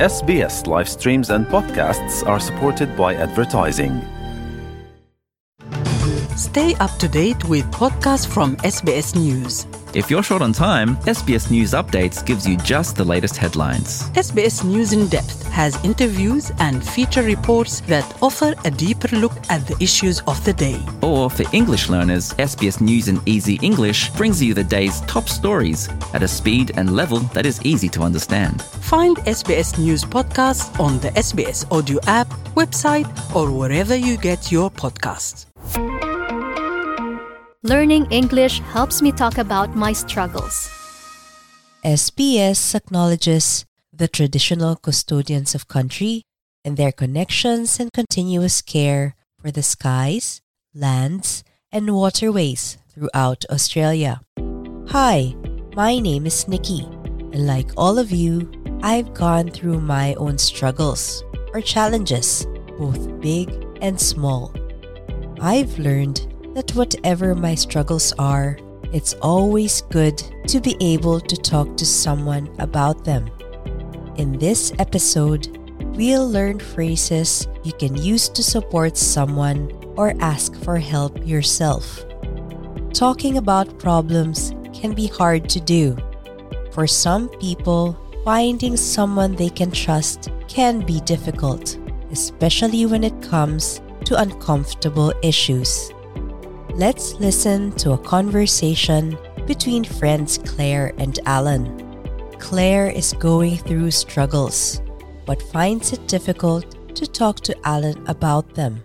SBS live streams and podcasts are supported by advertising. Stay up to date with podcasts from SBS News. If you're short on time, SBS News Updates gives you just the latest headlines. SBS News in Depth has interviews and feature reports that offer a deeper look at the issues of the day. Or for English learners, SBS News in Easy English brings you the day's top stories at a speed and level that is easy to understand. Find SBS News podcasts on the SBS audio app, website, or wherever you get your podcasts. Learning English helps me talk about my struggles. SBS acknowledges the traditional custodians of country and their connections and continuous care for the skies, lands, and waterways throughout Australia. Hi, my name is Nikki, and like all of you, I've gone through my own struggles or challenges, both big and small. I've learned that whatever my struggles are, it's always good to be able to talk to someone about them. In this episode, we'll learn phrases you can use to support someone or ask for help yourself. Talking about problems can be hard to do. For some people, finding someone they can trust can be difficult, especially when it comes to uncomfortable issues. Let's listen to a conversation between friends Claire and Alan. Claire is going through struggles, but finds it difficult to talk to Alan about them.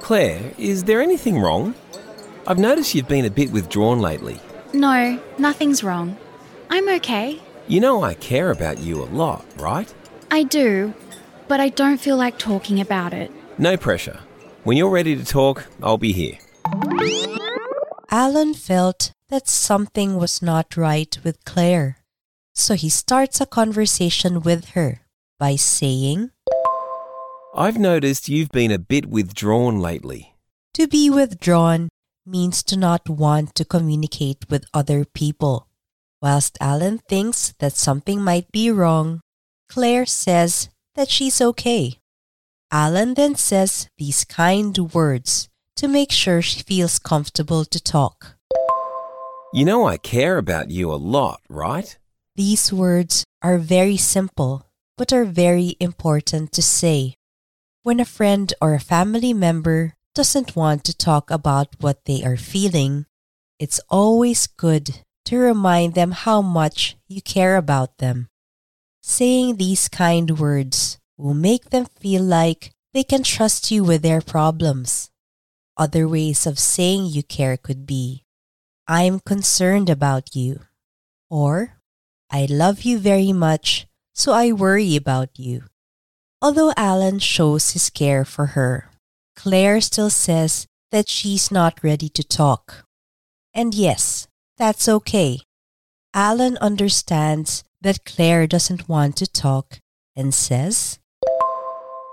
Claire, is there anything wrong? I've noticed you've been a bit withdrawn lately. No, nothing's wrong. I'm okay. You know I care about you a lot, right? I do, but I don't feel like talking about it. No pressure. When you're ready to talk, I'll be here. Alan felt that something was not right with Claire, so he starts a conversation with her by saying, I've noticed you've been a bit withdrawn lately. To be withdrawn means to not want to communicate with other people. Whilst Alan thinks that something might be wrong, Claire says that she's okay. Alan then says these kind words to make sure she feels comfortable to talk. You know I care about you a lot, right? These words are very simple, but are very important to say. When a friend or a family member doesn't want to talk about what they are feeling, it's always good to remind them how much you care about them. Saying these kind words will make them feel like they can trust you with their problems. Other ways of saying you care could be, I'm concerned about you, or I love you very much, so I worry about you. Although Alan shows his care for her, Claire still says that she's not ready to talk. And yes, that's okay. Alan understands that Claire doesn't want to talk and says,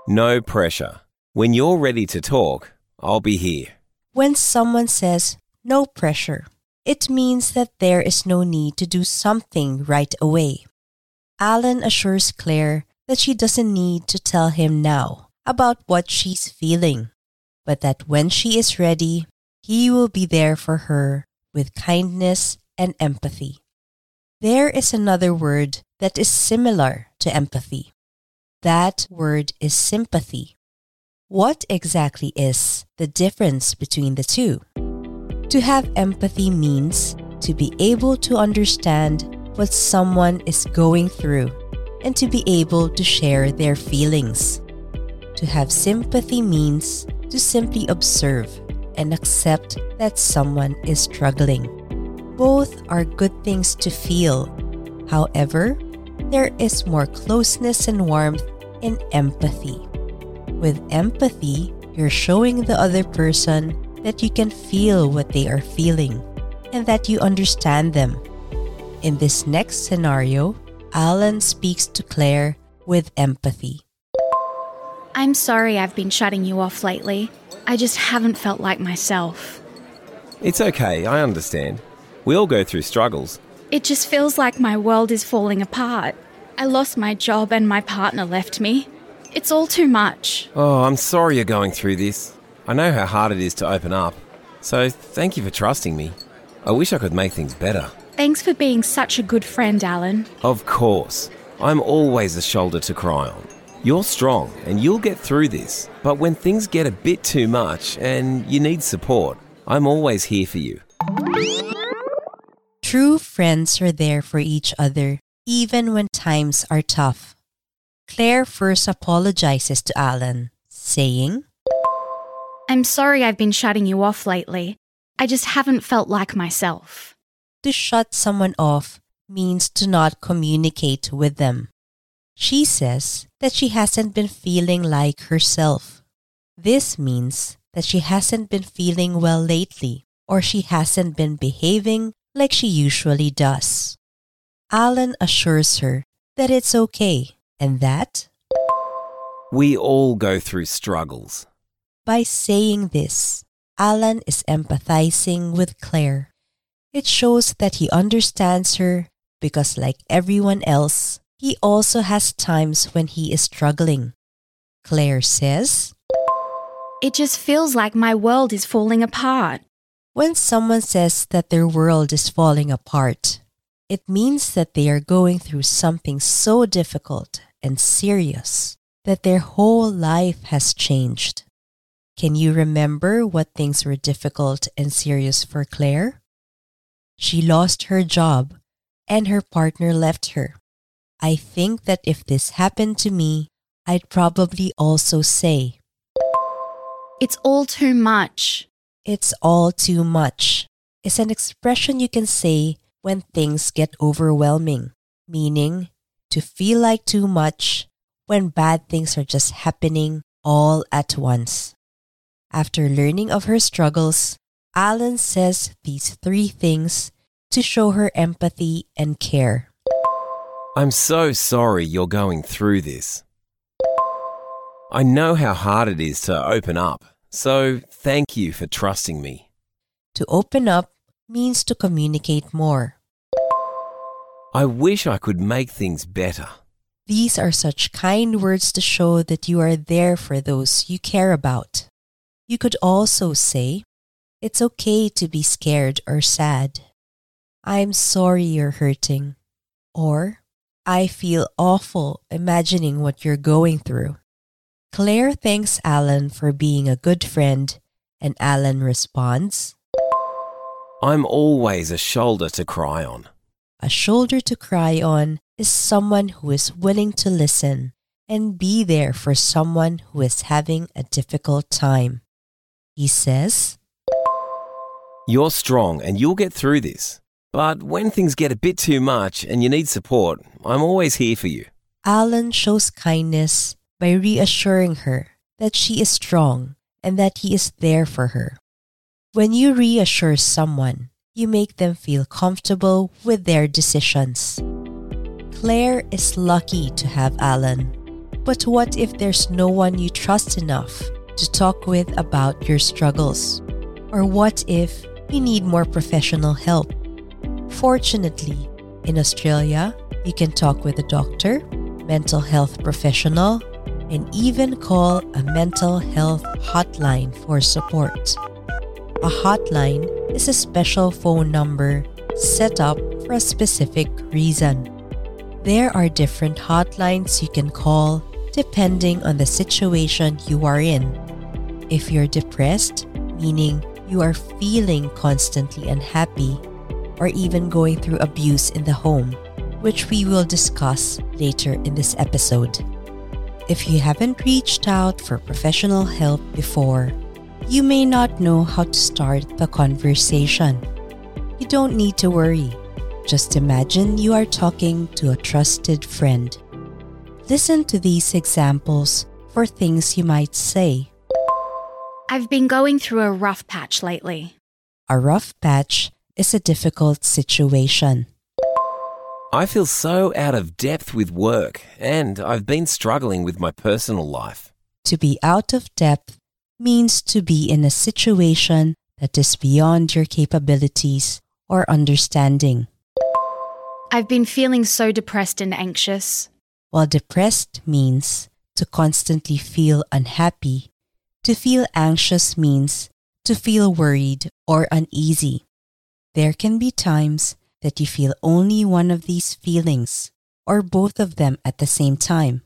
No pressure. When you're ready to talk, I'll be here. When someone says no pressure, it means that there is no need to do something right away. Alan assures Claire that she doesn't need to tell him now about what she's feeling, but that when she is ready, he will be there for her with kindness and empathy. There is another word that is similar to empathy. That word is sympathy. What exactly is the difference between the two? To have empathy means to be able to understand what someone is going through and to be able to share their feelings. To have sympathy means to simply observe and accept that someone is struggling. Both are good things to feel. However, there is more closeness and warmth in empathy. With empathy, you're showing the other person that you can feel what they are feeling and that you understand them. In this next scenario, Alan speaks to Claire with empathy. I'm sorry I've been shutting you off lately. I just haven't felt like myself. It's okay, I understand. We all go through struggles. It just feels like my world is falling apart. I lost my job and my partner left me. It's all too much. Oh, I'm sorry you're going through this. I know how hard it is to open up. So thank you for trusting me. I wish I could make things better. Thanks for being such a good friend, Alan. Of course. I'm always a shoulder to cry on. You're strong and you'll get through this. But when things get a bit too much and you need support, I'm always here for you. True friends are there for each other, even when times are tough. Claire first apologizes to Alan, saying, I'm sorry I've been shutting you off lately. I just haven't felt like myself. To shut someone off means to not communicate with them. She says that she hasn't been feeling like herself. This means that she hasn't been feeling well lately or she hasn't been behaving like she usually does. Alan assures her that it's okay and that We all go through struggles. by saying this, Alan is empathizing with Claire. It shows that he understands her because, like everyone else, he also has times when he is struggling. Claire says, It just feels like my world is falling apart. When someone says that their world is falling apart, it means that they are going through something so difficult and serious that their whole life has changed. Can you remember what things were difficult and serious for Claire? She lost her job and her partner left her. I think that if this happened to me, I'd probably also say, It's all too much. It's all too much is an expression you can say when things get overwhelming, meaning to feel like too much when bad things are just happening all at once. After learning of her struggles, Alan says these three things to show her empathy and care. I'm so sorry you're going through this. I know how hard it is to open up, so thank you for trusting me. To open up means to communicate more. I wish I could make things better. These are such kind words to show that you are there for those you care about. You could also say, It's okay to be scared or sad. I'm sorry you're hurting. Or, I feel awful imagining what you're going through. Claire thanks Alan for being a good friend, and Alan responds, I'm always a shoulder to cry on. A shoulder to cry on is someone who is willing to listen and be there for someone who is having a difficult time. He says, You're strong and you'll get through this. But when things get a bit too much and you need support, I'm always here for you. Alan shows kindness by reassuring her that she is strong and that he is there for her. When you reassure someone, you make them feel comfortable with their decisions. Claire is lucky to have Alan. But what if there's no one you trust enough to talk with about your struggles? Or what if you need more professional help? Fortunately, in Australia, you can talk with a doctor, mental health professional, and even call a mental health hotline for support. A hotline is a special phone number set up for a specific reason. There are different hotlines you can call depending on the situation you are in. If you're depressed, meaning you are feeling constantly unhappy, or even going through abuse in the home, which we will discuss later in this episode. If you haven't reached out for professional help before, you may not know how to start the conversation. You don't need to worry. Just imagine you are talking to a trusted friend. Listen to these examples for things you might say. I've been going through a rough patch lately. A rough patch is a difficult situation. I feel so out of depth with work, and I've been struggling with my personal life. To be out of depth means to be in a situation that is beyond your capabilities or understanding. I've been feeling so depressed and anxious. While depressed means to constantly feel unhappy, to feel anxious means to feel worried or uneasy. There can be times that you feel only one of these feelings or both of them at the same time.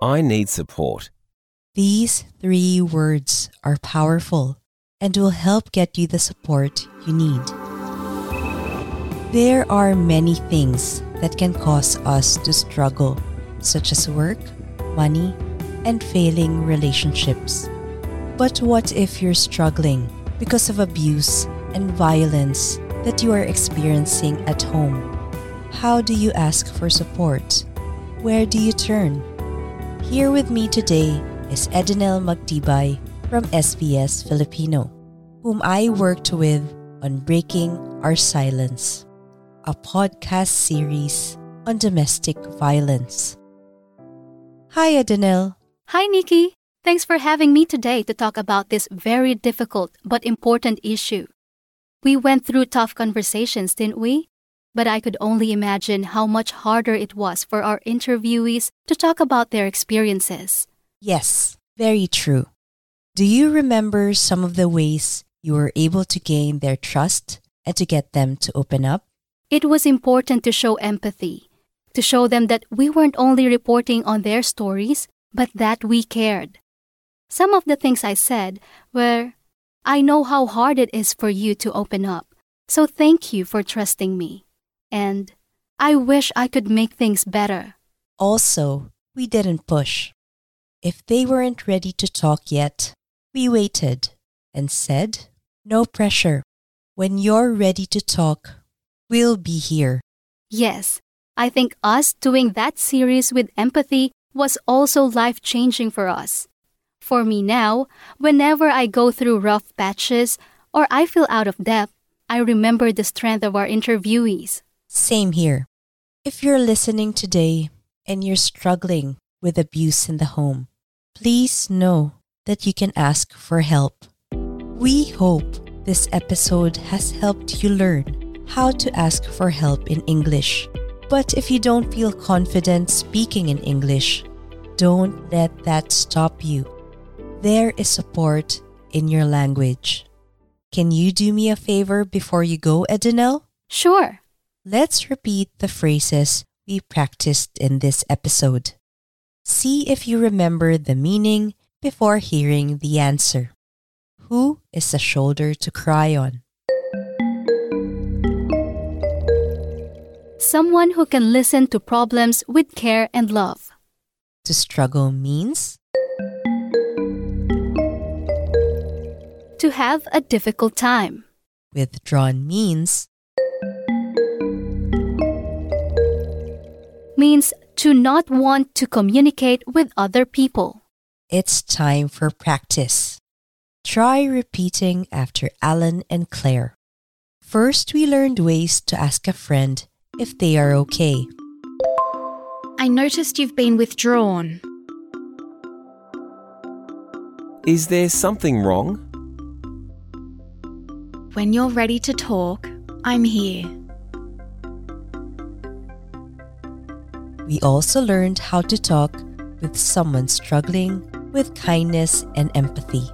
I need support. These three words are powerful and will help get you the support you need. There are many things that can cause us to struggle, such as work, money, and failing relationships. But what if you're struggling because of abuse and violence that you are experiencing at home? How do you ask for support? Where do you turn? Here with me today is Edinel Magtibay from SBS Filipino, whom I worked with on Breaking Our Silence, a podcast series on domestic violence. Hi, Edinel. Hi, Nikki. Thanks for having me today to talk about this very difficult but important issue. We went through tough conversations, didn't we? But I could only imagine how much harder it was for our interviewees to talk about their experiences. Yes, very true. Do you remember some of the ways you were able to gain their trust and to get them to open up? It was important to show empathy, to show them that we weren't only reporting on their stories, but that we cared. Some of the things I said were, I know how hard it is for you to open up, so thank you for trusting me. And I wish I could make things better. Also, we didn't push. If they weren't ready to talk yet, we waited and said, No pressure. When you're ready to talk, we'll be here. Yes, I think us doing that series with empathy was also life changing for us. For me now, whenever I go through rough patches or I feel out of depth, I remember the strength of our interviewees. Same here. If you're listening today and you're struggling with abuse in the home, please know that you can ask for help. We hope this episode has helped you learn how to ask for help in English. But if you don't feel confident speaking in English, don't let that stop you. There is support in your language. Can you do me a favor before you go, Edinel? Sure. Let's repeat the phrases we practiced in this episode. See if you remember the meaning before hearing the answer. Who is a shoulder to cry on? Someone who can listen to problems with care and love. To struggle means To have a difficult time. withdrawn means Means to not want to communicate with other people. it's time for practice. Try repeating after Alan and Claire. First, we learned ways to ask a friend if they are okay. I noticed you've been withdrawn. Is there something wrong? When you're ready to talk, I'm here. We also learned how to talk with someone struggling with kindness and empathy.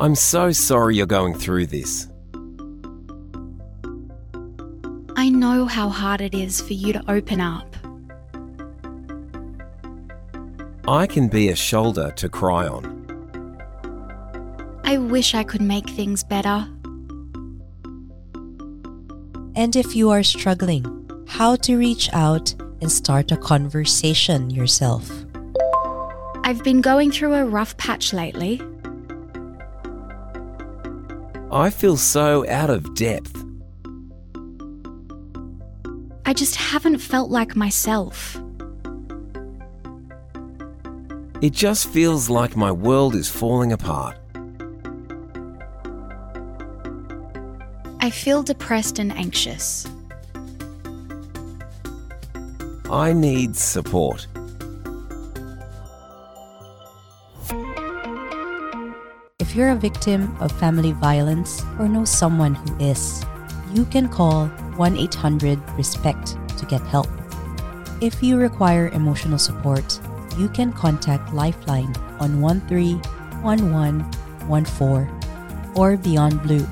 I'm so sorry you're going through this. I know how hard it is for you to open up. I can be a shoulder to cry on. I wish I could make things better. And if you are struggling, how to reach out and start a conversation yourself. I've been going through a rough patch lately. I feel so out of depth. I just haven't felt like myself. It just feels like my world is falling apart. I feel depressed and anxious. I need support. If you're a victim of family violence or know someone who is, you can call 1 800 RESPECT to get help. If you require emotional support, you can contact Lifeline on 131114 or Beyond Blue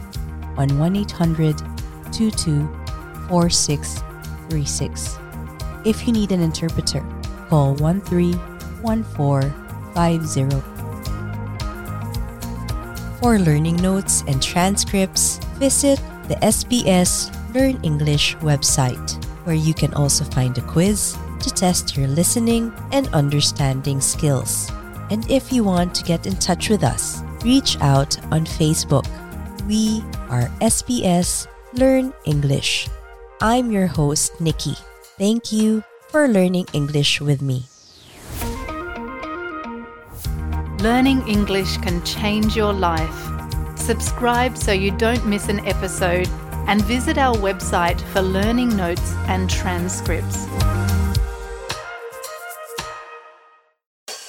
on 1 800 22 4636. If you need an interpreter, call 131450. For learning notes and transcripts, visit the SBS Learn English website, where you can also find a quiz to test your listening and understanding skills. And if you want to get in touch with us, reach out on Facebook. We are SBS Learn English. I'm your host, Nikki. Thank you for learning English with me. Learning English can change your life. Subscribe so you don't miss an episode and visit our website for learning notes and transcripts.